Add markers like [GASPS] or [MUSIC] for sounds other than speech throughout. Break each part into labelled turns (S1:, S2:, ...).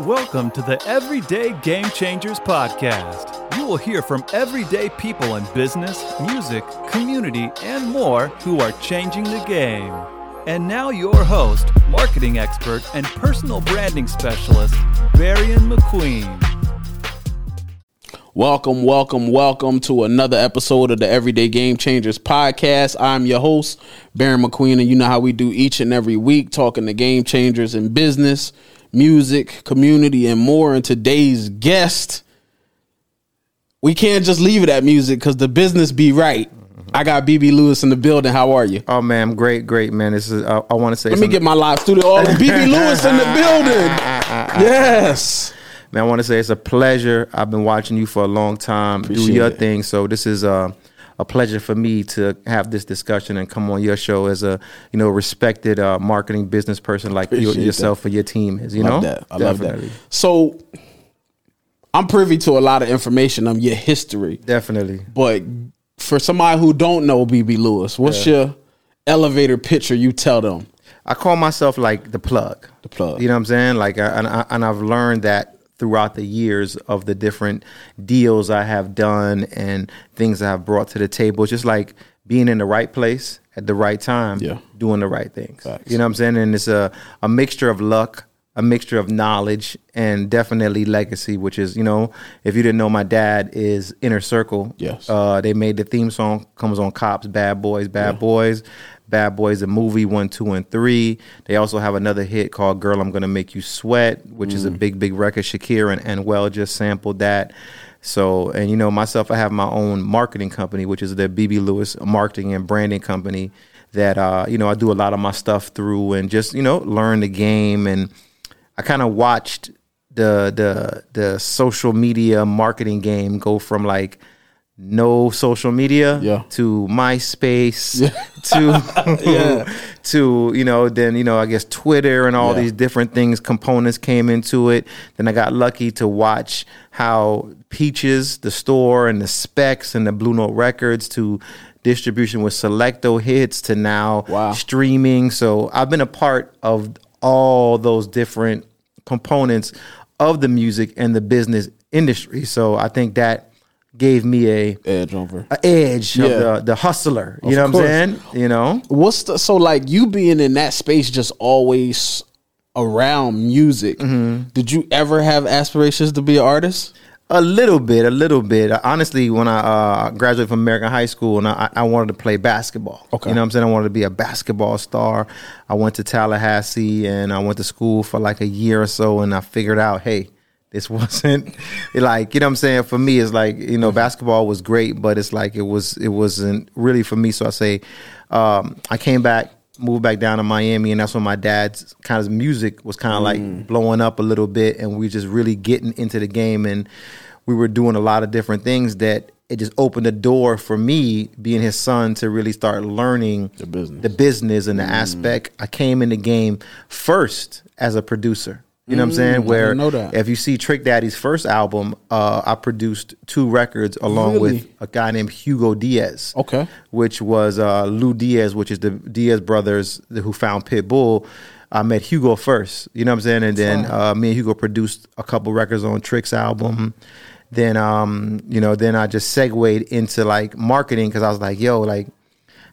S1: Welcome to the Everyday Game Changers podcast. You will hear from everyday people in business, music, community, and more who are changing the game. And now, your host, marketing expert, and personal branding specialist, Barion McQueen.
S2: Welcome, welcome, welcome to another episode of the Everyday Game Changers podcast. I'm your host, Barion McQueen, and you know how we do each and every week, talking to game changers in business, music, community, and more. And today's guest, we can't just leave it at music because the business be right. I got BB Lewis in the building. How are you?
S3: Oh man, I'm great, great man. This is uh, I want to say.
S2: Let me get my live studio. Oh, BB [LAUGHS] Lewis in the building. [LAUGHS] Yes.
S3: Man, I want to say it's a pleasure. I've been watching you for a long time.
S2: Appreciate
S3: do your
S2: it.
S3: thing. So this is uh, a pleasure for me to have this discussion and come on your show as a you know respected uh, marketing business person like you, yourself or your team is. You
S2: love
S3: know,
S2: that. I love that. So I'm privy to a lot of information on your history,
S3: Definitely.
S2: but for somebody who don't know BB Lewis, what's your elevator picture you tell them?
S3: I call myself like the plug.
S2: The plug.
S3: You know what I'm saying? Like, I, and, I, and I've learned that throughout the years of the different deals I have done and things I have brought to the table. Just like being in the right place at the right time,
S2: Yeah.
S3: doing the right things.
S2: Facts.
S3: You know what I'm saying? And it's a, a mixture of luck, a mixture of knowledge, and definitely legacy, which is, you know, if you didn't know, my dad is Inner Circle.
S2: Yes.
S3: Uh, they made the theme song, comes on Cops, Bad Boys, Bad Boys. Bad Boys, the movie one, two, and three. They also have another hit called "Girl, I'm Gonna Make You Sweat," which is a big, big record. Shakira and, and Well just sampled that. So, and you know, myself, I have my own marketing company, which is the BB Lewis Marketing and Branding Company. That uh, you know, I do a lot of my stuff through and just you know learn the game. And I kind of watched the the the social media marketing game go from like no social media
S2: Yeah.
S3: to MySpace [LAUGHS] to [LAUGHS] to you know then you know I guess Twitter and all
S2: Yeah.
S3: these different things components came into it. Then I got lucky to watch how Peaches, the store, and the Specs and the Blue Note Records to distribution with Select-O-Hits to now
S2: Wow.
S3: streaming. So I've been a part of all those different components of the music and the business industry. So I think that gave me a,
S2: Edge over.
S3: a edge
S2: Yeah.
S3: of the, the hustler. You
S2: Of
S3: know what. I'm saying? You know?
S2: What's the so like you being in that space just always around music?
S3: Mm-hmm.
S2: Did you ever have aspirations to be an artist?
S3: A little bit, a little bit. Honestly, when I uh, graduated from American high school and I, I wanted to play basketball.
S2: Okay.
S3: You know what I'm saying? I wanted to be a basketball star. I went to Tallahassee and I went to school for like a year or so and I figured out, hey, this wasn't like, you know what I'm saying? For me, it's like, you know, mm-hmm. basketball was great, but it's like it was it wasn't really for me. So I say um, I came back, moved back down to Miami, and that's when my dad's kind of music was kind of like mm. blowing up a little bit, and we just really getting into the game, and we were doing a lot of different things that it just opened the door for me, being his son, to really start learning the
S2: business.
S3: the business and the mm-hmm. aspect. I came in the game first as a producer. You know what I'm saying? Where
S2: Mm, that.
S3: if you see Trick Daddy's first album, uh, I produced two records along
S2: Really?
S3: with a guy named Hugo Diaz
S2: Okay.
S3: which was uh, Lou Diaz, which is the Diaz brothers who found Pitbull. I met Hugo first, you know what I'm saying, and then uh, me and Hugo produced a couple records on Trick's album. Then, um, you know, then I just segued into like marketing because I was like, yo, like,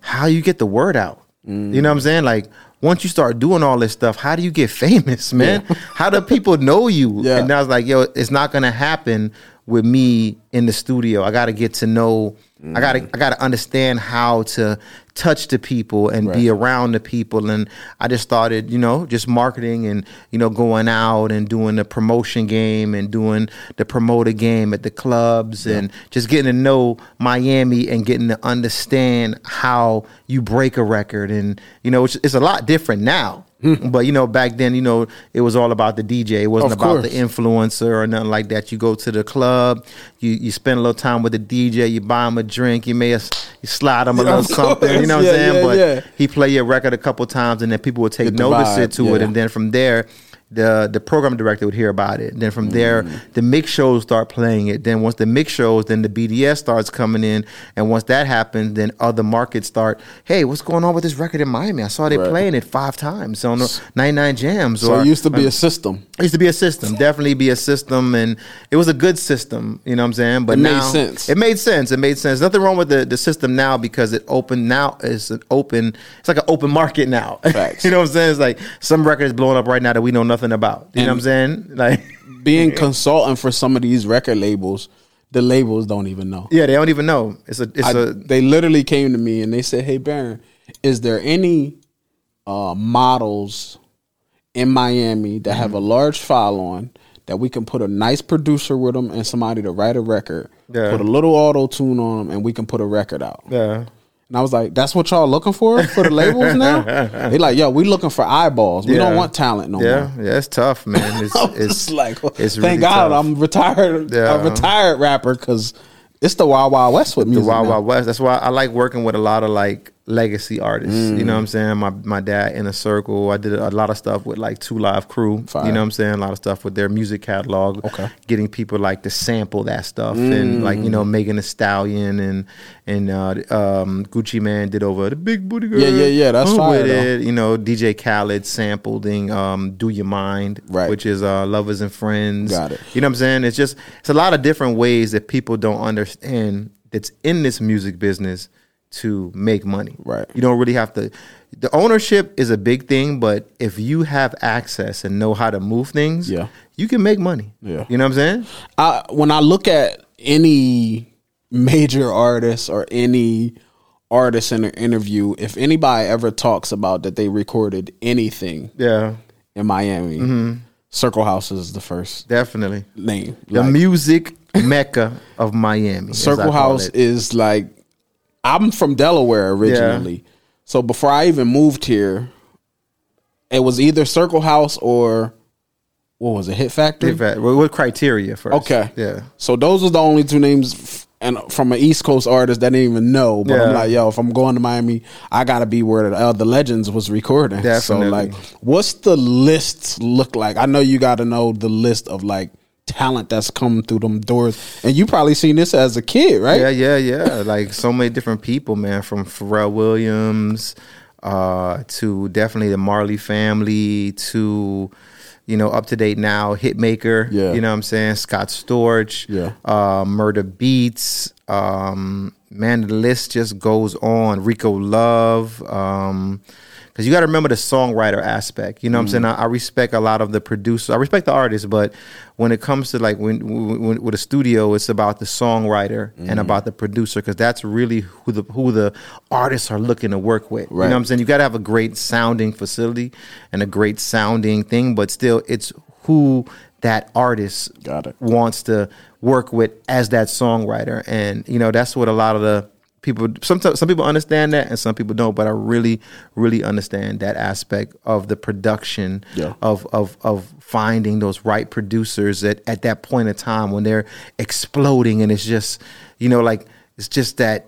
S3: how you get the word out? You know what I'm saying? Like, once you start doing all this stuff, how do you get [LAUGHS] famous, man? how do people know you?
S2: Yeah.
S3: And I was like, yo, it's not gonna happen with me in the studio. I gotta get to know I gotta I gotta understand how to touch the people and be around the people. And I just started, you know, just marketing and, you know, going out and doing the promotion game and doing the promoter game at the clubs and just getting to know Miami and getting to understand how you break a record. And, you know, it's, it's a lot different now. [LAUGHS] But you know, back then, you know, it was all about the DJ. It wasn't
S2: Of
S3: about the influencer or nothing like that. You go to the club, you you spend a little time with the DJ, you buy him a drink, you may have, you slide him a little something. You know
S2: course.
S3: what I'm saying?
S2: yeah,
S3: but
S2: yeah.
S3: he play your record a couple times, and then people would take notice
S2: vibe,
S3: to it, and then from there. The the program director would hear about it. Then from mm. there, the mix shows start playing it. Then once the mix shows, then the BDS starts coming in, and once that happens, then other markets start. Hey, what's going on with this record in Miami? I saw they
S2: Right.
S3: playing it five times on the 99 Jamz.
S2: So
S3: or,
S2: it used to be um, a system.
S3: it used to be a system, definitely be a system, and it was a good system. You know what I'm saying? But
S2: It made sense.
S3: It made sense. It made sense. Nothing wrong with the, the system now because it opened now. It's an open. It's like an open market now. [LAUGHS]
S2: Facts.
S3: you know what I'm saying? It's like some records blowing up right now that we know nothing about. You know what I'm saying? Like, [LAUGHS]
S2: Being consultant for some of these record labels, the labels don't even know.
S3: yeah, they don't even know. It's a. It's
S2: I,
S3: a.
S2: they literally came to me and they said, "Hey Baron, is there any uh, models in Miami that have a large following that we can put a nice producer with them and somebody to write a record,
S3: Yeah.
S2: put a little auto tune on them, and we can put a record out?"
S3: Yeah.
S2: And I was like, "That's what y'all looking for for the labels now?" [LAUGHS] they like, "Yo, we looking for eyeballs. We don't want talent no
S3: Yeah,
S2: more."
S3: yeah, it's tough, man. [LAUGHS] It's, it's
S2: like,
S3: it's
S2: thank
S3: really
S2: God
S3: tough.
S2: I'm retired,
S3: Yeah.
S2: a retired rapper because it's the Wild Wild West with music. the.
S3: Wild
S2: now.
S3: Wild West. That's why I like working with a lot of like legacy artists. You
S2: Mm.
S3: know what I'm saying? My my dad Inner Circle. I did a lot of stuff with like Two Live Crew.
S2: Fire.
S3: You know what I'm saying? A lot of stuff with their music catalog.
S2: Okay. Mm.
S3: Getting people like to sample that stuff and like you know Megan Thee Stallion and and uh, um, Gucci Mane did over the Big Booty Girl.
S2: Yeah, yeah, yeah, that's
S3: I'm
S2: fire,
S3: with it. You know DJ Khaled sampling um, Do You Mind,
S2: Right.
S3: which is uh, Lovers and Friends.
S2: Got it.
S3: You know what I'm saying? It's just it's a lot of different ways that people don't understand that's in this music business to make money.
S2: Right.
S3: You don't really have to the ownership is a big thing, but if you have access and know how to move things,
S2: Yeah.
S3: you can make money.
S2: Yeah.
S3: You know what I'm saying?
S2: I when I look at any major artist or any artist in an interview, if anybody ever talks about that they recorded anything
S3: Yeah.
S2: in Miami,
S3: Mm-hmm.
S2: Circle House is the first
S3: Definitely.
S2: name.
S3: The
S2: Like,
S3: music mecca of Miami.
S2: Circle House is like I'm from Delaware originally. So before I even moved here, it was either Circle House or what was it, Hit Factory?
S3: In fact, what criteria first?
S2: Okay.
S3: Yeah.
S2: So those are the only two names, f- and from an East Coast artist that I didn't even know. But I'm like, yo, if I'm going to Miami, I gotta be where the, uh, the Legends was recording.
S3: Definitely.
S2: So like, what's the list look like? I know you got to know the list of like talent that's coming through them doors, and you probably seen this as a kid, right?
S3: Yeah, yeah, yeah. like so many different people, man, from Pharrell Williams uh, to definitely the Marley family to you know up to date now Hitmaka.
S2: Yeah.
S3: you know what I'm saying Scott Storch.
S2: Yeah.
S3: uh, Murda Beatz. Um, man, the list just goes on. Rico Love. Um, because you got to remember the songwriter aspect. You know what I'm saying? I, I respect a lot of the producers. I respect the artists, but when it comes to like when, when with a studio, it's about the songwriter and about the producer because that's really who the who the artists are looking to work with. You know what I'm saying? You got to have a great sounding facility and a great sounding thing, but still, it's who that artist
S2: Got it.
S3: wants to work with as that songwriter and you know that's what a lot of the people sometimes some people understand that and some people don't but i really really understand that aspect of the production
S2: Yeah.
S3: of of of finding those right producers at, at that point in time when they're exploding and it's just you know like it's just that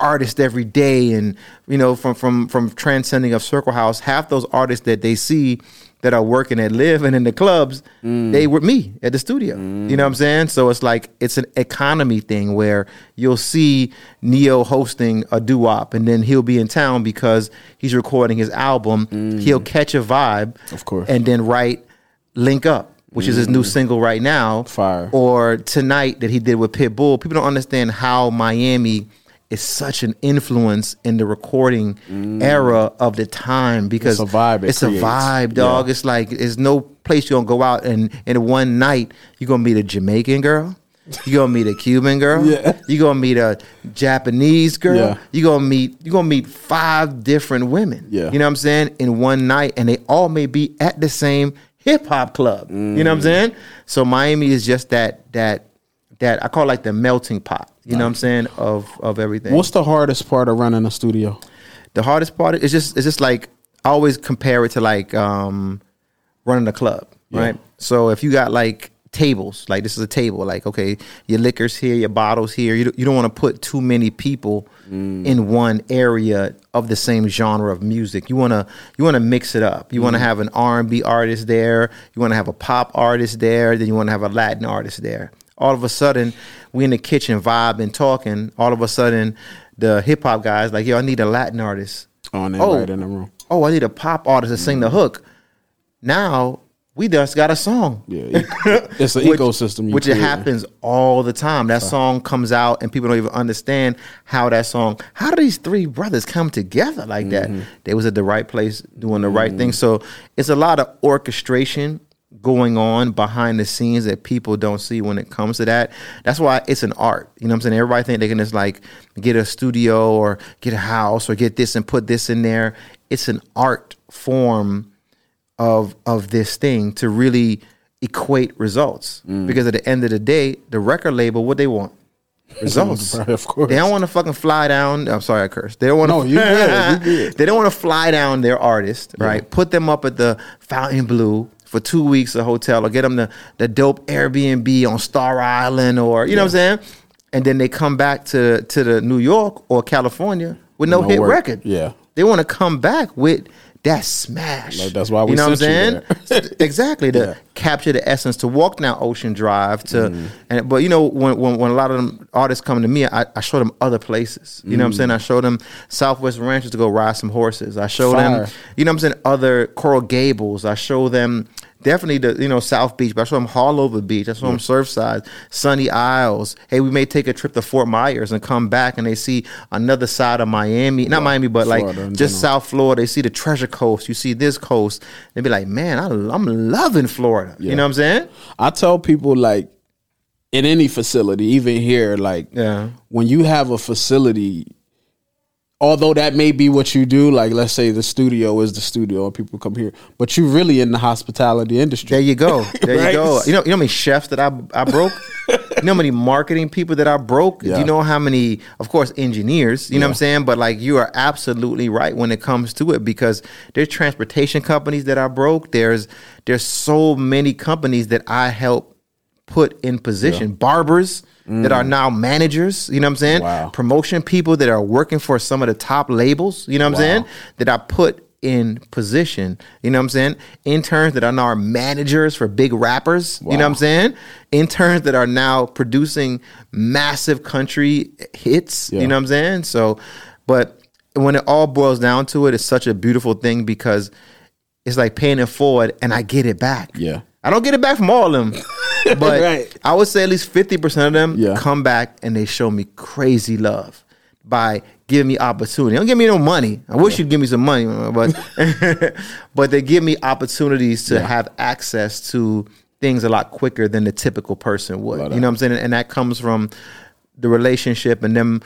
S3: artist every day and you know from from from transcending of circle house half those artists that they see that are working at live and in the clubs mm. they were me at the studio. You know what i'm mm. saying? So it's like it's an economy thing where you'll see Ne-Yo hosting a doo-wop and then he'll be in town because he's recording his album. Mm. He'll catch a vibe
S2: Of course.
S3: and then write link up which is his new single right now.
S2: Fire.
S3: or tonight that he did with Pitbull. People don't understand how Miami is such an influence in the recording era of the time because
S2: Mm. It's a vibe it
S3: It's a vibe, dog.
S2: Yeah.
S3: It's like there's no place you're gonna go out and in one night you're gonna meet a Jamaican girl. You're gonna meet a Cuban girl. [LAUGHS]
S2: Yeah.
S3: You're gonna meet a Japanese girl.
S2: Yeah.
S3: You're gonna meet you're gonna meet five different women.
S2: Yeah.
S3: You know what I'm saying? In one night, and they all may be at the same hip hop club. You
S2: Mm.
S3: know what I'm saying? So Miami is just that that that I call it like the melting pot. You know what I'm saying of of everything.
S2: What's the hardest part of running a studio?
S3: the hardest part is just it's just like I always compare it to like um running a club,
S2: Yeah.
S3: right? So if you got like tables. Like this is a table. Like okay, your liquors here, your bottles here. You don't- you don't want to put too many people in one area of the same genre of music. You want to you want to mix it up. You want to have an R&B artist there, you want to have a pop artist there, then you want to have a Latin artist there. All of a sudden, we in the kitchen vibing talking. All of a sudden, the hip hop guys like, "Yo, I need a Latin artist."
S2: Oh, and
S3: Oh.
S2: right in the room.
S3: Oh, I need a pop artist to sing the hook. Now, we just got a song
S2: Yeah, [LAUGHS] it's an
S3: which,
S2: ecosystem. you
S3: which it happens all the time. That song comes out and people don't even understand how that song. How do these three brothers come together like that?
S2: Mm-hmm.
S3: They was at the right place doing the right thing. So it's a lot of orchestration going on behind the scenes that people don't see when it comes to that. That's why it's an art. You know what I'm saying? Everybody think they can just like get a studio or get a house or get this and put this in there. It's an art form of of this thing to really equate results.
S2: Mm.
S3: Because at the end of the day, the record label, what they want? [LAUGHS] Results.
S2: Of course.
S3: They don't want to fucking fly down. I'm sorry, I cursed. They don't want
S2: No,
S3: to.
S2: you good, you [LAUGHS] good.
S3: they don't want to fly down their artist, right? Put them up at the Fontainebleau for two weeks a hotel, or get them the the dope Airbnb on Star Island, or you know what I'm saying. And then they come back to to the New York or California with no,
S2: No
S3: hit
S2: work.
S3: record.
S2: Yeah.
S3: they want to come back with that smash.
S2: Like, that's why we
S3: you know what I'm saying? exactly to [LAUGHS]
S2: Yeah.
S3: capture the essence to walk down Ocean Drive to
S2: Mm-hmm.
S3: and but you know when, when when a lot of them artists come to me I, I show them other places you know what I'm
S2: Mm.
S3: saying I show them Southwest Ranches to go ride some horses I show
S2: Fire.
S3: them you know what I'm saying other Coral Gables I show them definitely the you know South Beach but I show them Haulover Beach. I show them Surfside Sunny Isles. Hey we may take a trip to Fort Myers and come back and they see another side of Miami. Not Miami but
S2: Florida
S3: like just
S2: general.
S3: South Florida. They see the Treasure Coast. You see this coast. They be like man I, I'm loving Florida. You know what I'm saying?
S2: I tell people like in any facility, even here, like
S3: Yeah.
S2: when you have a facility, although that may be what you do, like let's say the studio is the studio and people come here, but you're really in the hospitality industry.
S3: There you go. [LAUGHS] There
S2: Right?
S3: you go. You know, you know how many chefs that I I broke? you know how many marketing people that I broke? Do you know how many, of course, engineers, you know what I'm saying? But like you are absolutely right when it comes to it because there's transportation companies that I broke. There's there's so many companies that I help put in position. Barbers that are now managers, you know what I'm saying?
S2: Mm. Wow.
S3: Promotion people that are working for some of the top labels, you know what I'm saying? That I put in position, you know what I'm saying? Interns that are now managers for big rappers, you know what I'm saying? Interns that are now producing massive country hits,
S2: Yeah.
S3: you know what I'm saying? So, but when it all boils down to it, it's such a beautiful thing because it's like paying it forward and I get it back.
S2: Yeah.
S3: I don't get it back from all of them. [LAUGHS] But
S2: Right.
S3: I would say at least 50% of them
S2: Yeah.
S3: come back and they show me crazy love by giving me opportunity. Don't give me no money. I wish you'd give me some money, but [LAUGHS] [LAUGHS] but they give me opportunities to have access to things a lot quicker than the typical person would. You know what I'm saying? And that comes from the relationship and them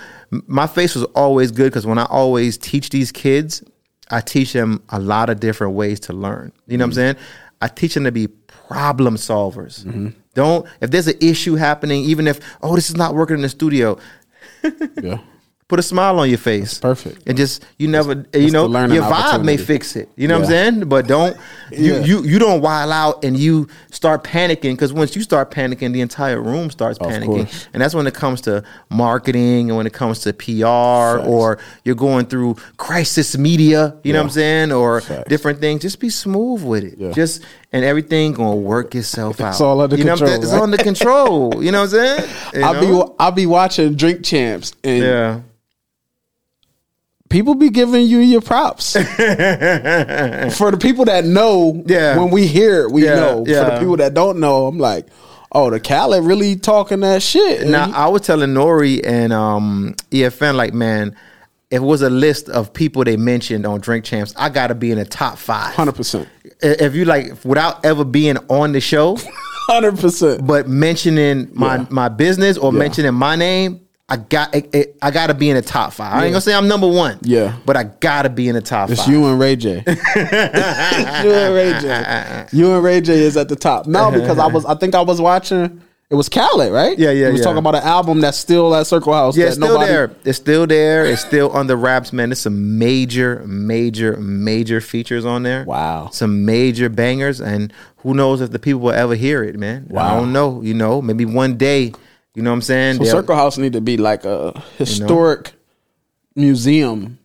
S3: my face was always good because when I always teach these kids, I teach them a lot of different ways to learn. You know what I'm mm. saying? I teach them to be problem solvers. Mm-hmm. Don't if there's an issue happening, even if oh this is not working in the studio, [LAUGHS]
S2: yeah.
S3: put a smile on your face.
S2: perfect.
S3: And just you never you
S2: that's
S3: know your vibe may fix it. You know what I'm saying? But don't you
S2: Yeah.
S3: you you don't wild out and you start panicking because once you start panicking, the entire room starts panicking. And that's when it comes to marketing and when it comes to PR or you're going through crisis media, you know what I'm saying? Or
S2: Facts.
S3: different things. Just be smooth with it.
S2: Yeah.
S3: Just and everything gonna work itself out.
S2: It's all under
S3: you know what I'm
S2: control,
S3: saying? It's
S2: right?
S3: under control. You know what I'm saying? [LAUGHS] You
S2: I'll
S3: know?
S2: be I'll be watching Drink Champs and
S3: yeah.
S2: people be giving you your props. [LAUGHS] For the people that know,
S3: Yeah.
S2: when we hear it, we
S3: Yeah,
S2: know. For the people that don't know, I'm like, oh, the Khaled really talking that shit.
S3: Now I was telling N.O.R.E. and um, EFN like, man, if it was a list of people they mentioned on Drink Champs, I got to be in the top five.
S2: Hundred percent,
S3: If you like, without ever being on the show, [LAUGHS]
S2: hundred percent.
S3: but mentioning my
S2: Yeah.
S3: my business or
S2: Yeah.
S3: mentioning my name, I got it, it- I got to be in the top five. I ain't gonna say I'm number one.
S2: Yeah.
S3: but I got to be in the top
S2: It's
S3: five.
S2: you and Ray J. [LAUGHS] [LAUGHS] you and Ray J. You and Ray J is at the top. No, because I was I think I was watching It was Khaled, right?
S3: Yeah, yeah,
S2: He was
S3: yeah.
S2: talking about an album that's still at Circle House.
S3: Yeah, it's still
S2: nobody-
S3: there. It's still there. It's still under wraps, man. There's some major, major, major features on there.
S2: Wow.
S3: Some major bangers, and who knows if the people will ever hear it, man. I don't know. You know, maybe one day. You know what I'm saying?
S2: So Circle House need to be like a historic museum.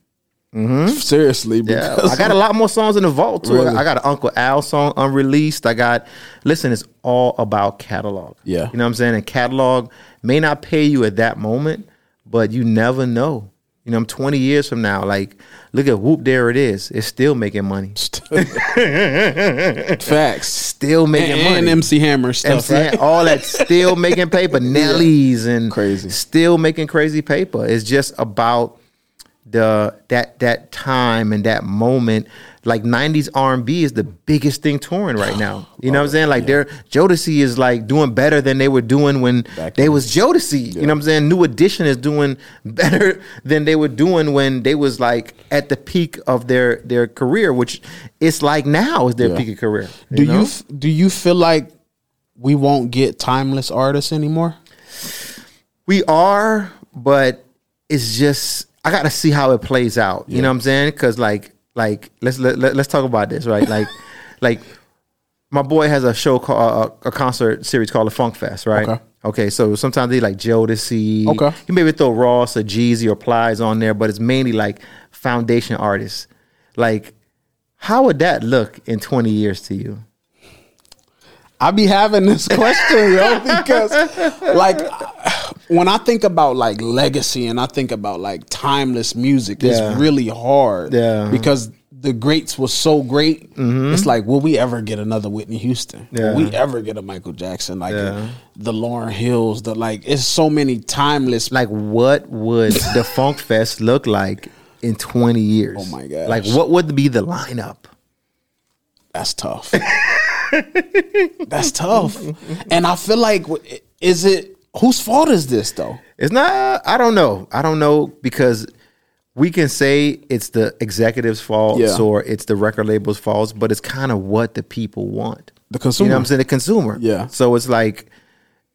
S2: Seriously,
S3: Mm-hmm. Yeah,
S2: because
S3: I got a lot more songs in the vault too.
S2: Really?
S3: I got an Uncle Al song unreleased. I got listen, it's all about catalog.
S2: Yeah.
S3: You know what I'm saying? And catalog may not pay you at that moment, but you never know. You know, I'm 20 years from now. Like, look at Whoop, there it is. It's still making money. [LAUGHS]
S2: facts.
S3: Still making
S2: And,
S3: money.
S2: and MC Hammer stuff,
S3: MC,
S2: right?
S3: all that still making paper, [LAUGHS] Nellies and
S2: Crazy.
S3: still making crazy paper. It's just about the that that time and that moment. Like '90s R&B is the biggest thing touring right now. [GASPS] You know what I'm saying? Like their Jodeci is like doing better than they were doing when
S2: Back
S3: they was Jodeci. You know what I'm saying? New Edition is doing [LAUGHS] better than they were doing when they was like at the peak of their their career, which it's like now is their
S2: Yeah.
S3: peak of career.
S2: Do
S3: know?
S2: you do you feel like we won't get timeless artists anymore?
S3: We are, but it's just I got to see how it plays out. You know what I'm saying? Because like like let's let, let, us talk about this right. Like [LAUGHS] like my boy has a show called a, uh, a concert series called the Funk Fest, right?
S2: Okay.
S3: Okay, so sometimes they like Jodeci.
S2: Okay.
S3: You maybe throw Ross or Jeezy or Plies on there, but it's mainly like foundation artists. Like, how would that look in 20 years to you?
S2: I be having this question, yo, because like when I think about like legacy and I think about like timeless music,
S3: Yeah.
S2: it's really hard.
S3: Yeah.
S2: Because the greats were so great. Mm-hmm. It's like, will we ever get another Whitney Houston?
S3: Yeah.
S2: Will we ever get a Michael Jackson? Like
S3: Yeah.
S2: the Lauren Hills, the like it's so many timeless
S3: like what would [LAUGHS] the Funk Fest look like in 20 years?
S2: Oh my God.
S3: Like what would be the lineup?
S2: That's tough. [LAUGHS] That's tough. And I feel like is it whose fault is this though?
S3: It's not I don't know. I don't know because we can say it's the executives' fault
S2: Yeah.
S3: or it's the record label's fault, but it's kind of what the people want.
S2: The
S3: You
S2: consumer.
S3: know what I'm saying? The consumer.
S2: Yeah.
S3: So it's like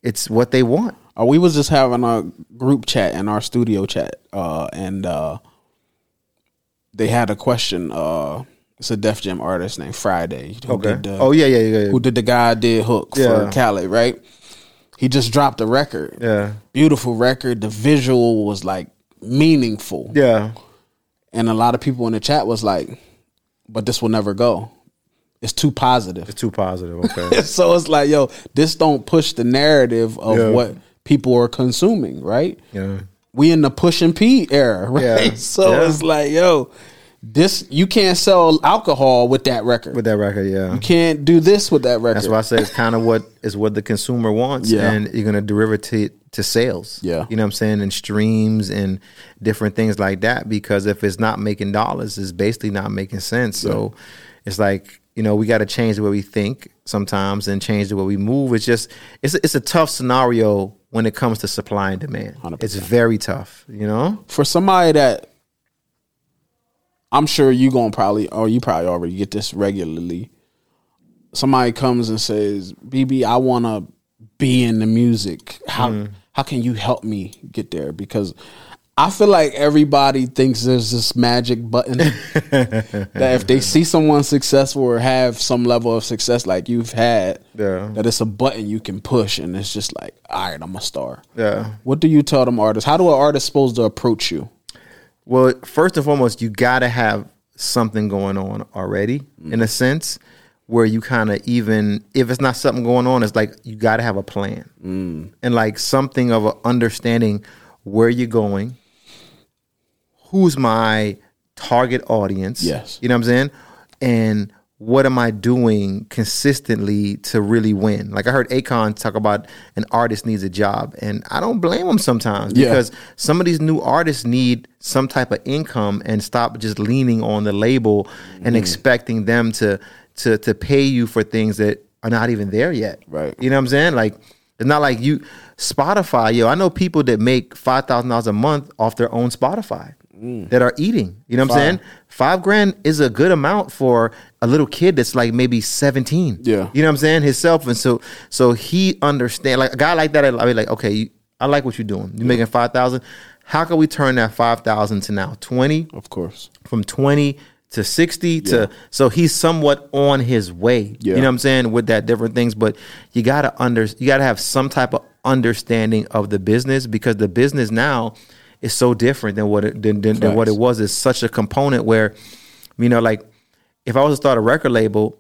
S3: it's what they want.
S2: Uh, we was just having a group chat in our studio chat, uh, and uh, they had a question. Uh, it's a Def Jam artist named Fridayy. Who Did the,
S3: oh yeah, yeah, yeah.
S2: Who did the guy did hook
S3: Yeah.
S2: for Khaled? Right. He just dropped a record.
S3: Yeah.
S2: Beautiful record. The visual was like meaningful,
S3: Yeah.
S2: and a lot of people in the chat was like, "But this will never go. It's too positive."
S3: It's too positive. [LAUGHS] Okay.
S2: so it's like, yo, this don't push the narrative of
S3: Yeah.
S2: what people are consuming, right?
S3: yeah.
S2: We in the push and pee era, [LAUGHS] right?
S3: Yeah.
S2: So
S3: Yeah.
S2: it's like, yo, this you can't sell alcohol with that record.
S3: With that record, yeah.
S2: you can't do this with that record.
S3: That's why I say it's kind of what is what the consumer wants,
S2: Yeah.
S3: and you're gonna derive it to, sales.
S2: Yeah.
S3: you know what I'm saying, and streams and different things like that. Because if it's not making dollars, it's basically not making sense. So it's like you know we got to change the way we think sometimes and change the way we move. It's just it's it's a tough scenario when it comes to supply and demand.
S2: 100%.
S3: It's very tough. You know.
S2: For somebody that I'm sure you gonna probably or you probably already get this regularly. Somebody comes and says, BB, I wanna be in the music. How
S3: Mm-hmm.
S2: how can you help me get there? Because I feel like everybody thinks there's this magic button [LAUGHS] that if they see someone successful or have some level of success like you've had,
S3: Yeah.
S2: that it's a button you can push and it's just like, all right, I'm a star.
S3: Yeah.
S2: What do you tell them artists? How do an artist supposed to approach you?
S3: Well, first and foremost, you got to have something going on already, in a sense, where you kind of even if it's not something going on, it's like you got to have a plan mm. and like something of an understanding where you're going, who's my target audience.
S2: Yes.
S3: you know what I'm saying, and what am I doing consistently to really win? Like I heard Akon talk about an artist needs a job, and I don't blame him sometimes
S2: Yeah.
S3: because some of these new artists need some type of income and stop just leaning on the label and mm. expecting them to to to pay you for things that are not even there yet.
S2: Right.
S3: You know what I'm saying? Like it's not like you Spotify, yo. I know people that make five thousand dollars a month off their own Spotify. Mm. that are eating. You know what I'm saying? Five grand is a good amount for a little kid that's like maybe 17.
S2: Yeah.
S3: You know what I'm saying? Himself. And so so he understand like a guy like that, I'd be like, okay, you, I like what you're doing. You're making five thousand. How can we turn that five thousand to now twenty?
S2: Of course.
S3: From twenty to sixty to so he's somewhat on his way.
S2: Yeah.
S3: You know what I'm saying? With that different things, but you gotta under you gotta have some type of understanding of the business because the business now is so different than what it than, than, than what it was. It's such a component where, you know, like if I was to start a record label,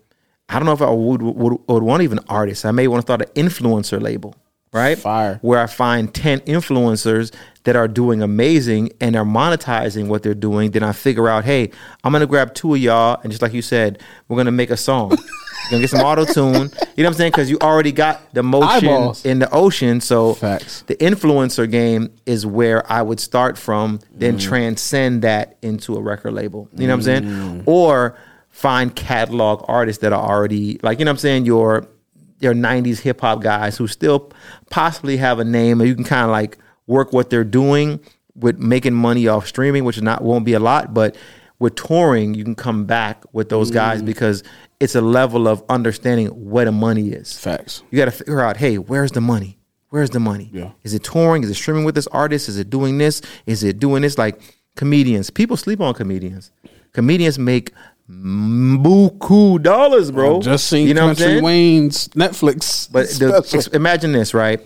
S3: I don't know if I would would, would want even artists. I may want to start an influencer label, right?
S2: Fire.
S3: Where I find ten influencers that are doing amazing and are monetizing what they're doing. Then I figure out, hey, I'm gonna grab two of y'all, and just like you said, we're gonna make a song. [LAUGHS] We're gonna get some auto tune. You know what I'm saying? Because you already got the motion
S2: Eyeballs.
S3: in the ocean. So
S2: Facts.
S3: the influencer game is where I would start from, then mm. transcend that into a record label. You know what I'm saying? Mm. Or find catalog artists that are already like, you know what I'm saying, your your 90s hip hop guys who still possibly have a name and you can kind of like work what they're doing with making money off streaming, which not won't be a lot, but with touring, you can come back with those guys mm. because it's a level of understanding where the money is.
S2: Facts.
S3: You got to figure out, hey, where's the money? Where's the money?
S2: Yeah.
S3: Is it touring? Is it streaming with this artist? Is it doing this? Is it doing this? Like comedians, people sleep on comedians. Comedians make buku dollars, bro.
S2: Just seen
S3: you know what I'm
S2: Country? Wayne's Netflix.
S3: But the, imagine this, right?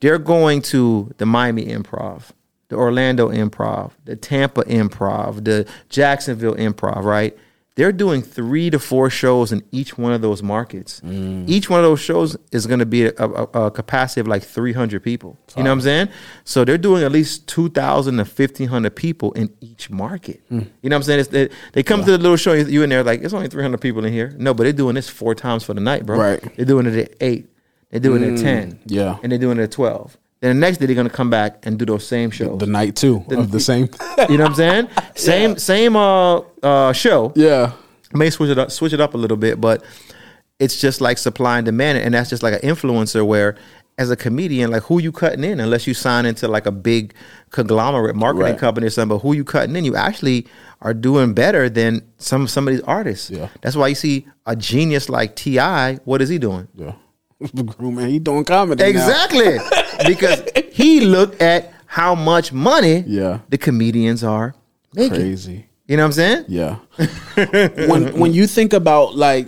S3: They're going to the Miami Improv, the Orlando Improv, the Tampa Improv, the Jacksonville Improv, right? They're doing three to four shows in each one of those markets. Mm. Each one of those shows is going to be a, a, a capacity of like 300 people. You know what I'm saying? So they're doing at least 2,000 to 1,500 people in each market. Mm. You know what I'm saying? They, they come to the little show, you in there like, it's only 300 people in here. No, but they're doing this four times for the night, bro.
S2: Right.
S3: They're doing it at eight. They're doing it at mm. 10
S2: yeah.
S3: and they're doing it at 12. Then the next day they're gonna come back and do those same shows.
S2: the night two of the same. [LAUGHS]
S3: you know what I'm saying? [LAUGHS] Same same uh uh show.
S2: yeah.
S3: May switch it up switch it up a little bit, but it's just like supply and demand, and that's just like an influencer where as a comedian, like who you cutting in unless you sign into like a big conglomerate marketing
S2: Right.
S3: company or something, but who you cutting in, you actually are doing better than some some of these artists.
S2: Yeah.
S3: That's why you see a genius like T.I., what is he doing?
S2: Yeah. The [LAUGHS] groom man, he doing comedy. now.
S3: Exactly. Because he looked at how much money
S2: Yeah.
S3: the comedians are making.
S2: Crazy.
S3: You know what I'm saying?
S2: Yeah. [LAUGHS] when when you think about like,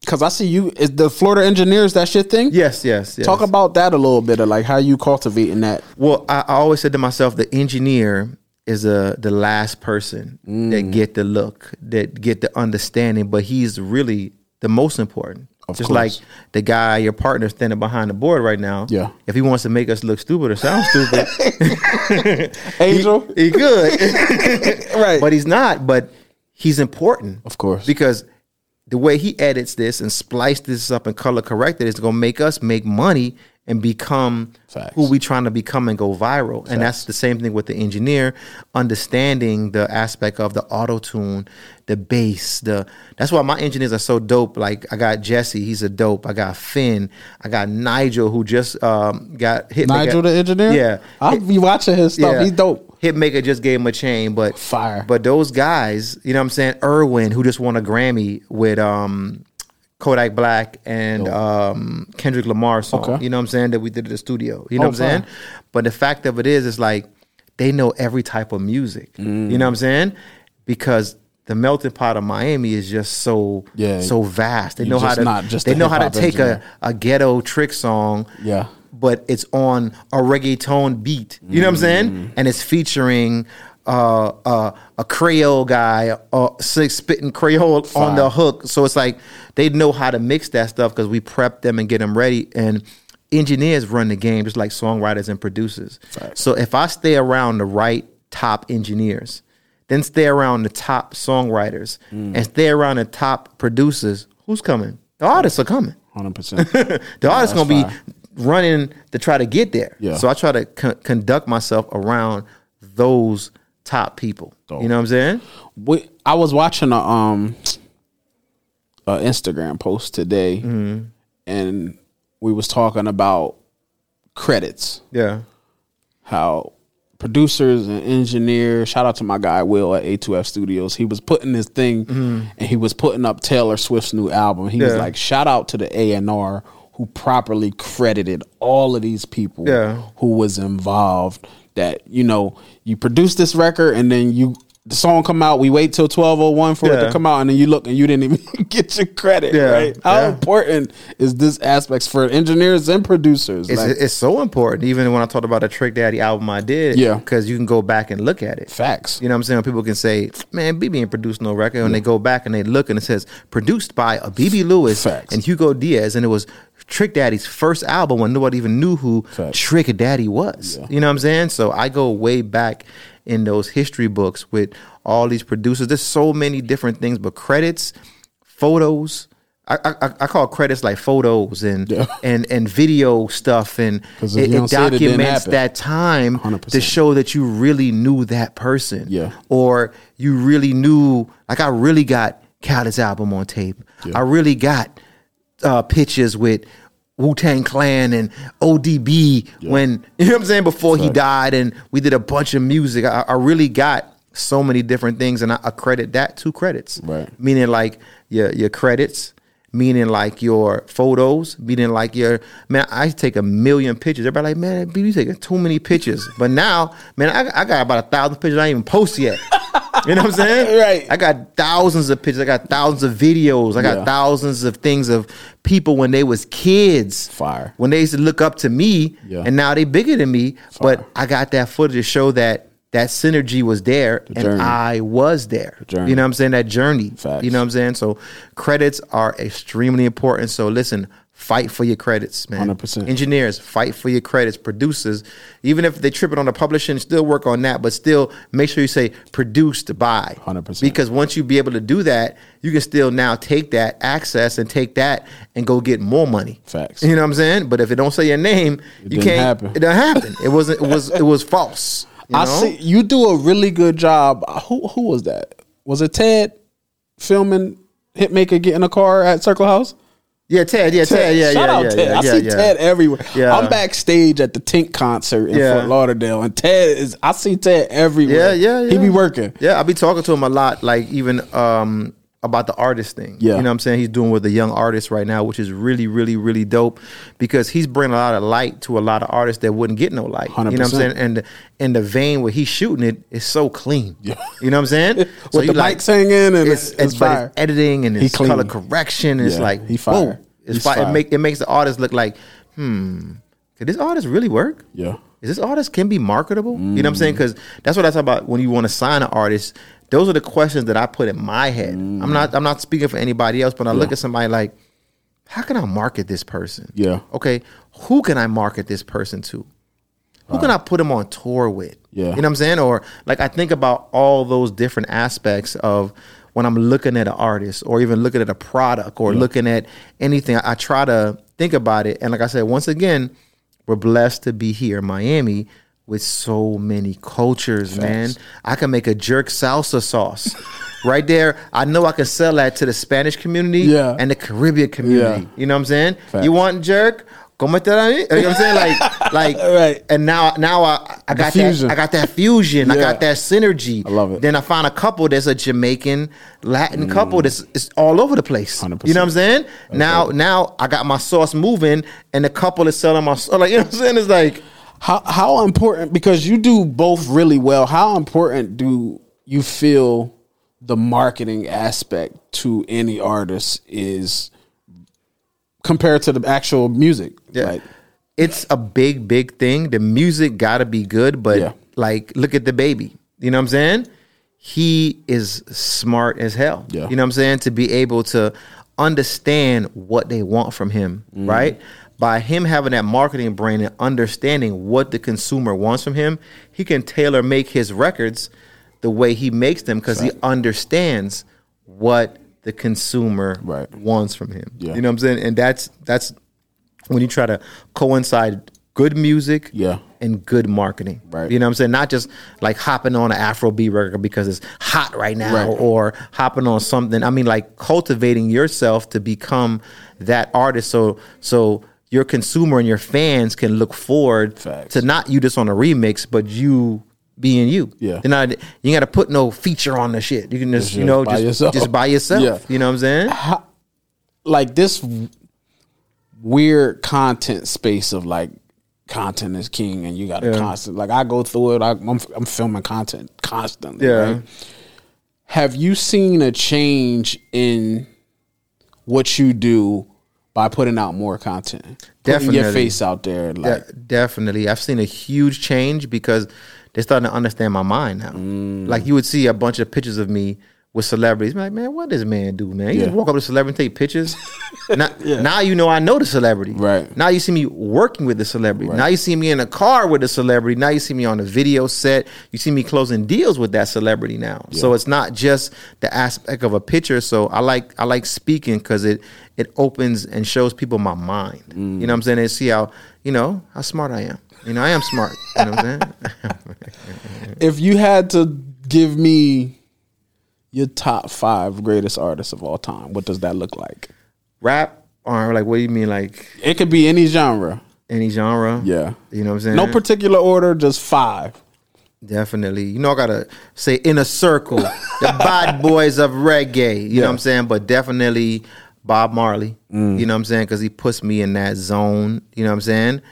S2: because I see you is the Florida engineers that shit thing.
S3: Yes, yes, yes.
S2: Talk about that a little bit of like how you cultivating that.
S3: Well, I, I always said to myself, the engineer is a the last person
S2: Mm.
S3: that get the look, that get the understanding, but he's really the most important.
S2: Of
S3: Just
S2: course.
S3: like the guy, your partner standing behind the board right now.
S2: Yeah.
S3: If he wants to make us look stupid or sound stupid, [LAUGHS]
S2: Angel.
S3: he could. [LAUGHS]
S2: right.
S3: but he's not. But he's important.
S2: Of course.
S3: Because the way he edits this and splice this up and color corrected is going to make us make money and become
S2: Facts.
S3: who we trying to become and go viral. And that's the same thing with the engineer, understanding the aspect of the auto tune, the bass, the that's why my engineers are so dope. Like I got Jesse, he's a dope. I got Finn, I got Nigel who just um, got hit.
S2: Nigel the engineer.
S3: Yeah.
S2: I'll be watching his stuff. He's dope.
S3: Hitmaka just gave him a chain, but
S2: Fire.
S3: But those guys, you know what I'm saying? Irwin, who just won a Grammy with um Kodak Black and um Kendrick Lamar song.
S2: Okay.
S3: You know what I'm saying? That we did at the studio. You know
S2: Oh,
S3: what I'm saying? But the fact of it is, it's like they know every type of music.
S2: Mm.
S3: You know what I'm saying? Because the melting pot of Miami is just so
S2: Yeah.
S3: so vast. They know how to
S2: not just
S3: they know how to take
S2: engineer.
S3: a, a ghetto trick song
S2: Yeah.
S3: but it's on a reggaeton beat. You know what I'm saying? And it's featuring uh, uh, a Creole guy, uh, spitting Creole on the hook. So it's like they know how to mix that stuff because we prep them and get them ready. And engineers run the game just like songwriters and producers. So if I stay around the right top engineers, then stay around the top songwriters, and stay around the top producers, who's coming? The artists are coming
S2: Hundred percent. [LAUGHS]
S3: the artist's gonna be running to try to get there.
S2: Yeah.
S3: So I try to con- conduct myself around those top people. You know what I'm saying?
S2: we, I was watching a um a Instagram post today,
S3: Mm-hmm.
S2: and we was talking about credits.
S3: Yeah.
S2: How producers and engineers. Shout out to my guy Will at A2F Studios. He was putting this thing and he was putting up Taylor Swift's new album. He was like, shout out to the A and R who properly credited all of these people
S3: Yeah.
S2: who was involved. That you know, you produce this record and then you the song come out. We wait till twelve oh one for it to come out, and then you look and you didn't [LAUGHS] even get your credit.
S3: Yeah.
S2: Right? How
S3: Yeah.
S2: important is this aspects for engineers and producers?
S3: It's,
S2: Like,
S3: it's so important. Even when I talked about the Trick Daddy album I did,
S2: Yeah.
S3: because you can go back and look at it.
S2: facts.
S3: You know what I'm saying? People can say, "Man, BB ain't produced no record," and they go back and they look and it says produced by a BB Lewis
S2: Facts.
S3: and Hugo Diaz, and it was Trick Daddy's first album when nobody even knew who
S2: Facts.
S3: Trick Daddy was. You know what I'm saying? So I go way back in those history books with all these producers. There's so many different things, but credits, photos. I, I, I call credits like photos and [LAUGHS] and and video stuff and it, it
S2: don't it,
S3: documents that time
S2: 100%.
S3: to show that you really knew that person
S2: Yeah.
S3: or you really knew like I really got Khaled's album on tape. I really got uh, pictures with Wu Tang Clan and ODB when [LAUGHS] you know what I'm saying before he died, and we did a bunch of music. I, I really got so many different things, and I, I credit that to credits.
S2: Right.
S3: Meaning like your your credits. Meaning like your photos, meaning like your man. I take a million pictures. Everybody like, man, you taking too many pictures. But now, man, I, I got about a thousand pictures I ain't even post yet. [LAUGHS] You know what I'm saying? [LAUGHS]
S2: Right.
S3: I got thousands of pictures. I got thousands of videos. I got
S2: Yeah.
S3: thousands of things of people when they was kids.
S2: Fire.
S3: When they used to look up to me,
S2: Yeah.
S3: and now they bigger than me. But I got that footage to show that that synergy was there, and. I was there.
S2: journey.
S3: You know what I'm saying? That journey.
S2: Facts.
S3: You know what I'm saying? So credits are extremely important. So listen. Fight for your credits, man.
S2: 100%.
S3: Engineers, fight for your credits. Producers, even if they tripping on the publishing, still work on that, but still make sure you say produced by.
S2: 100%.
S3: Because once you be able to do that, you can still now take that access and take that and go get more money.
S2: Facts.
S3: You know what I'm saying? But if it don't say your name, you
S2: didn't
S3: can't.
S2: happen.
S3: It don't happen. It wasn't. It was. It was false. you [LAUGHS]
S2: I see you do a really good job. Uh, who who was that? Was it Ted filming Hitmaka get in a car at Circle House?
S3: Yeah, Ted. Yeah, Ted. Yeah,
S2: Shout
S3: yeah,
S2: out
S3: yeah,
S2: Ted.
S3: yeah,
S2: I see. Ted everywhere.
S3: Yeah.
S2: I'm backstage at the Tink concert in. Fort Lauderdale, and Ted is. I see Ted everywhere.
S3: Yeah, yeah,
S2: He be working.
S3: Yeah, I be talking to him a lot, like even um about the artist thing.
S2: Yeah.
S3: You know what I'm saying? He's doing with the young artists right now, which is really, really, really dope because he's bringing a lot of light to a lot of artists that wouldn't get no light. You know what I'm saying? And the, and the vein where he's shooting it is so clean. Yeah. You know what I'm saying? [LAUGHS]
S2: With
S3: you
S2: the mic singing and
S3: it's,
S2: it's,
S3: it's, but
S2: fire.
S3: it's editing and it's color correction. It's
S2: Yeah,
S3: like
S2: he fire.
S3: whoa. It's fire. It make it makes the artist look like, hmm, could this artist really work?
S2: Yeah.
S3: Is this artist can be marketable? You know what I'm
S2: Mm.
S3: saying? Because that's what I talk about when you want to sign an artist. Those are the questions that I put in my head.
S2: Mm.
S3: I'm not I'm not speaking for anybody else, but I look at somebody like, how can I market this person?
S2: Yeah.
S3: Okay, who can I market this person to? Who can I put him on tour with?
S2: Yeah.
S3: You know what I'm saying? Or like I think about all those different aspects of when I'm looking at an artist or even looking at a product or looking at anything. I, I try to think about it. And like I said, once again, we're blessed to be here in Miami with so many cultures, man. I can make a jerk salsa sauce. [LAUGHS] right there, I know I can sell that to the Spanish community
S2: Yeah.
S3: and the Caribbean community.
S2: Yeah.
S3: You know what I'm saying? You want jerk? Como te la- You know what I'm saying? Like, [LAUGHS] like,
S2: Right.
S3: And now, now I, I got that. I got that fusion. I got that synergy.
S2: I love it.
S3: Then I found a couple that's a Jamaican Latin couple that's it's all over the place.
S2: 100%.
S3: You know what I'm saying? Now, now I got my sauce moving, and the couple is selling my sauce. [LAUGHS] Like you know what I'm saying? It's like
S2: How how important because you do both really well. How important do you feel the marketing aspect to any artist is compared to the actual music?
S3: Yeah.
S2: Like,
S3: it's a big, big thing. The music gotta be good, but
S2: Yeah.
S3: like, look at DaBaby. You know what I'm saying? He is smart as hell.
S2: Yeah.
S3: You know what I'm saying? To be able to understand what they want from him,
S2: Mm-hmm.
S3: right? By him having that marketing brain and understanding what the consumer wants from him, he can tailor make his records the way he makes them because he understands what the consumer
S2: Right.
S3: wants from him.
S2: Yeah.
S3: You know what I'm saying? And that's that's when you try to coincide good music
S2: Yeah.
S3: and good marketing.
S2: Right.
S3: You know what I'm saying? Not just like hopping on an Afrobeat record because it's hot right now
S2: Right.
S3: or hopping on something. I mean like cultivating yourself to become that artist so so your consumer and your fans can look forward
S2: Facts.
S3: to not you just on a remix, but you being you.
S2: Yeah.
S3: They're not, you got to put no feature on the shit. You can just,
S2: Just
S3: you know, just,
S2: yourself.
S3: just by yourself.
S2: Yeah.
S3: You know what I'm saying?
S2: like this weird content space of like content is king and you got to
S3: Yeah.
S2: constant like I go through it I, I'm, I'm filming content constantly
S3: Yeah.
S2: right? have you seen a change in what you do by putting out more content putting your face out there like
S3: De- definitely. I've seen a huge change because they're starting to understand my mind now.
S2: Mm.
S3: Like you would see a bunch of pictures of me with celebrities. Like, man, what does this man do, man? He just walk up to a celebrity and take pictures. [LAUGHS] now, now you know I know the celebrity.
S2: Right.
S3: Now you see me working with the celebrity. Now you see me in a car with the celebrity. Now you see me on a video set. You see me closing deals with that celebrity now. So it's not just the aspect of a picture. So I like I like speaking because it it opens and shows people my mind. You mm. know what I'm saying? They see how you know how smart I am. You know I am smart. You know what I'm saying? [LAUGHS]
S2: if you had to give me your top five greatest artists of all time what does that look like
S3: Rap or like what do you mean like
S2: it could be any genre
S3: any genre?
S2: yeah
S3: You know what I'm saying?
S2: no particular order just five
S3: Definitely. You know, I gotta say Inner Circle, the [LAUGHS] bad boys of reggae. You know what I'm saying? But definitely Bob Marley. Mm. You know what I'm saying? Because he puts me in that zone. You know what I'm saying?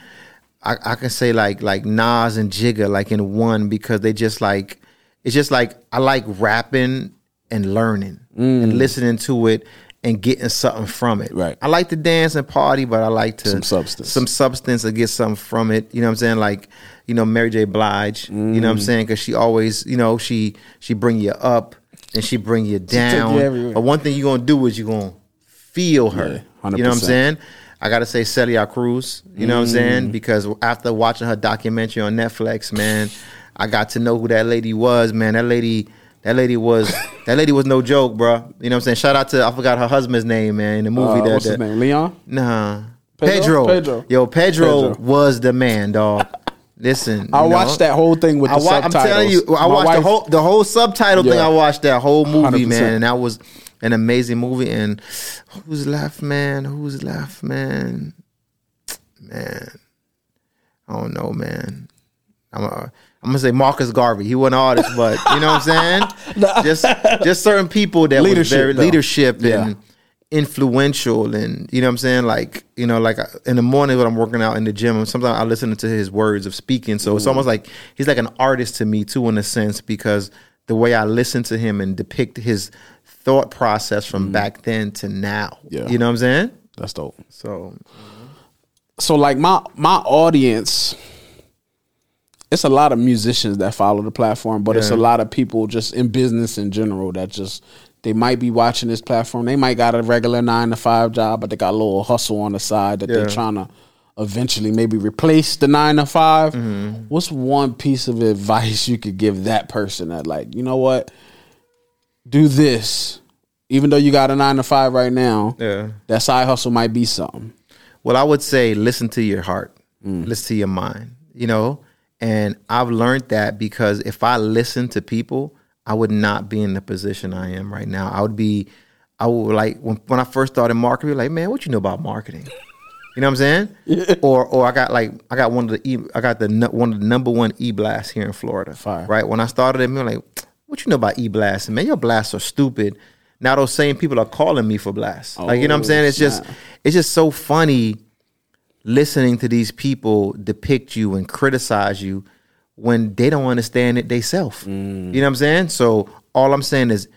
S3: I, I can say like like Nas and Jigga like in one because they just like it's just like I like rapping and learning and listening to it and getting something from it.
S2: Right.
S3: I like to dance and party, but I like to
S2: Some substance.
S3: Some substance to get something from it. You know what I'm saying? Like, you know, Mary J. Blige. You know what I'm
S2: Mm.
S3: saying? Because she always, you know, she she bring you up and she bring you down.
S2: you
S3: but one thing you're gonna do is you're gonna feel her.
S2: Yeah,
S3: you know what I'm saying? I gotta say Celia Cruz. You know what I'm
S2: Mm.
S3: saying? Because after watching her documentary on Netflix, man, I got to know who that lady was. Man, that lady. That lady was [LAUGHS] that lady was no joke, bro. You know what I'm saying? Shout out to I forgot her husband's name, man. In the movie
S2: Uh,
S3: that,
S2: what's his
S3: that-
S2: name leon
S3: Nah.
S2: Pedro?
S3: Pedro.
S2: Pedro.
S3: Yo, Pedro,
S2: Pedro.
S3: was the man, dog. Listen.
S2: I
S3: you know,
S2: watched that whole thing with the
S3: I wa- I'm telling you, I
S2: My
S3: watched
S2: wife-
S3: the whole the whole subtitle thing. I watched that whole movie,
S2: 100%.
S3: man, and that was an amazing movie. And who's left, man? Who's left, man? Man, I don't know, man. I'm a, I'm gonna say Marcus Garvey. He wasn't an artist, but you know what I'm saying. [LAUGHS] just just certain people that
S2: Leadership,
S3: was very
S2: though.
S3: leadership
S2: Yeah.
S3: and influential, and you know what I'm saying. Like you know, like in the morning when I'm working out in the gym, sometimes I listen to his words of speaking. So it's almost like he's like an artist to me too, in a sense, because the way I listen to him and depict his thought process from mm-hmm. back then to now.
S2: Yeah.
S3: You know what I'm saying?
S2: that's dope
S3: So
S2: so like my my audience it's a lot of musicians that follow the platform but it's a lot of people just in business in general that just they might be watching this platform. They might got a regular nine to five job but they got a little hustle on the side that they're trying to eventually maybe replace the nine to 5
S3: Mm-hmm.
S2: what's one piece of advice you could give that person that like you know what? Do this. Even though you got a nine to five right now
S3: yeah.
S2: that side hustle might be something.
S3: Well, I would say listen to your heart, listen to your mind, you know? And I've learned that because if I listened to people, I would not be in the position I am right now. I would be, I would like, when, when I first started marketing, like, man, what you know about marketing? You know what I'm saying? Or, or I got like, I got one of the, e, I got the one of the number one e blasts here in Florida.
S2: Fire.
S3: Right when I started it, man, like, what you know about e blasts? Man, your blasts are stupid. Now those same people are calling me for blasts. like you know what I'm
S2: Oh,
S3: saying? It's just, it's just so funny listening to these people depict you and criticize you when they don't understand it themselves. Mm. You know what I'm saying? So all I'm saying is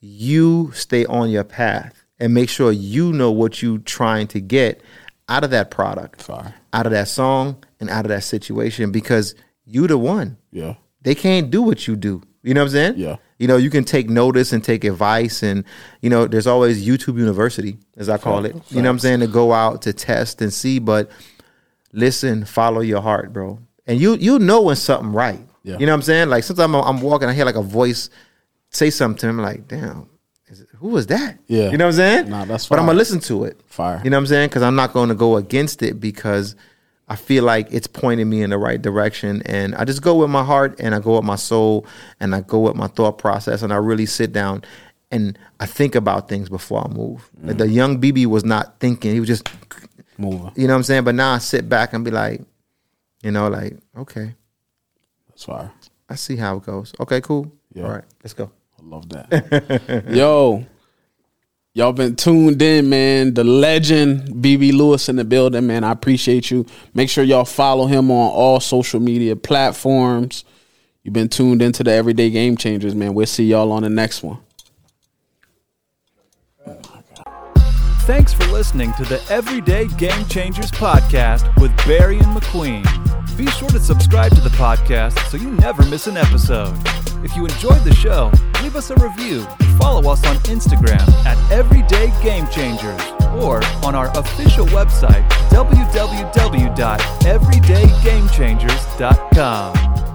S3: you stay on your path and make sure you know what you trying to get out of that product,
S2: Fire.
S3: out of that song, and out of that situation because you the one.
S2: yeah
S3: They can't do what you do. You know what I'm saying?
S2: Yeah.
S3: You know, you can take notice and take advice, and you know, there's always YouTube University, as I call it. You know what I'm saying? To go out to test and see, but listen, follow your heart, bro, and you you know when something right.
S2: Yeah.
S3: You know what I'm saying? Like sometimes I'm, I'm walking, I hear like a voice say something to him, like, damn, it, who was that?
S2: Yeah.
S3: You know what I'm saying?
S2: Nah, that's
S3: But I'm gonna listen to it.
S2: Fire.
S3: You know what I'm saying? Because I'm not going to go against it because I feel like it's pointing me in the right direction. And I just go with my heart and I go with my soul and I go with my thought process and I really sit down and I think about things before I move. Like the mm. young BB was not thinking. He was just
S2: moving.
S3: You know what I'm saying? But now I sit back and be like, you know, like, okay,
S2: That's fire.
S3: I see how it goes. Okay, cool.
S2: Yeah.
S3: All right, let's go.
S2: I love that. [LAUGHS] Yo, y'all been tuned in, man. The legend BB Lewis in the building, man. I appreciate you. Make sure y'all follow him on all social media platforms. You've been tuned into the Everyday Game Changers, man. We'll see y'all on the next one.
S1: Thanks for listening to the Everyday Game Changers podcast with Barion McQueen. Be sure to subscribe to the podcast so you never miss an episode. If you enjoyed the show, leave us a review follow us on Instagram at Everyday Game Changers or on our official website, www.everydaygamechangers.com.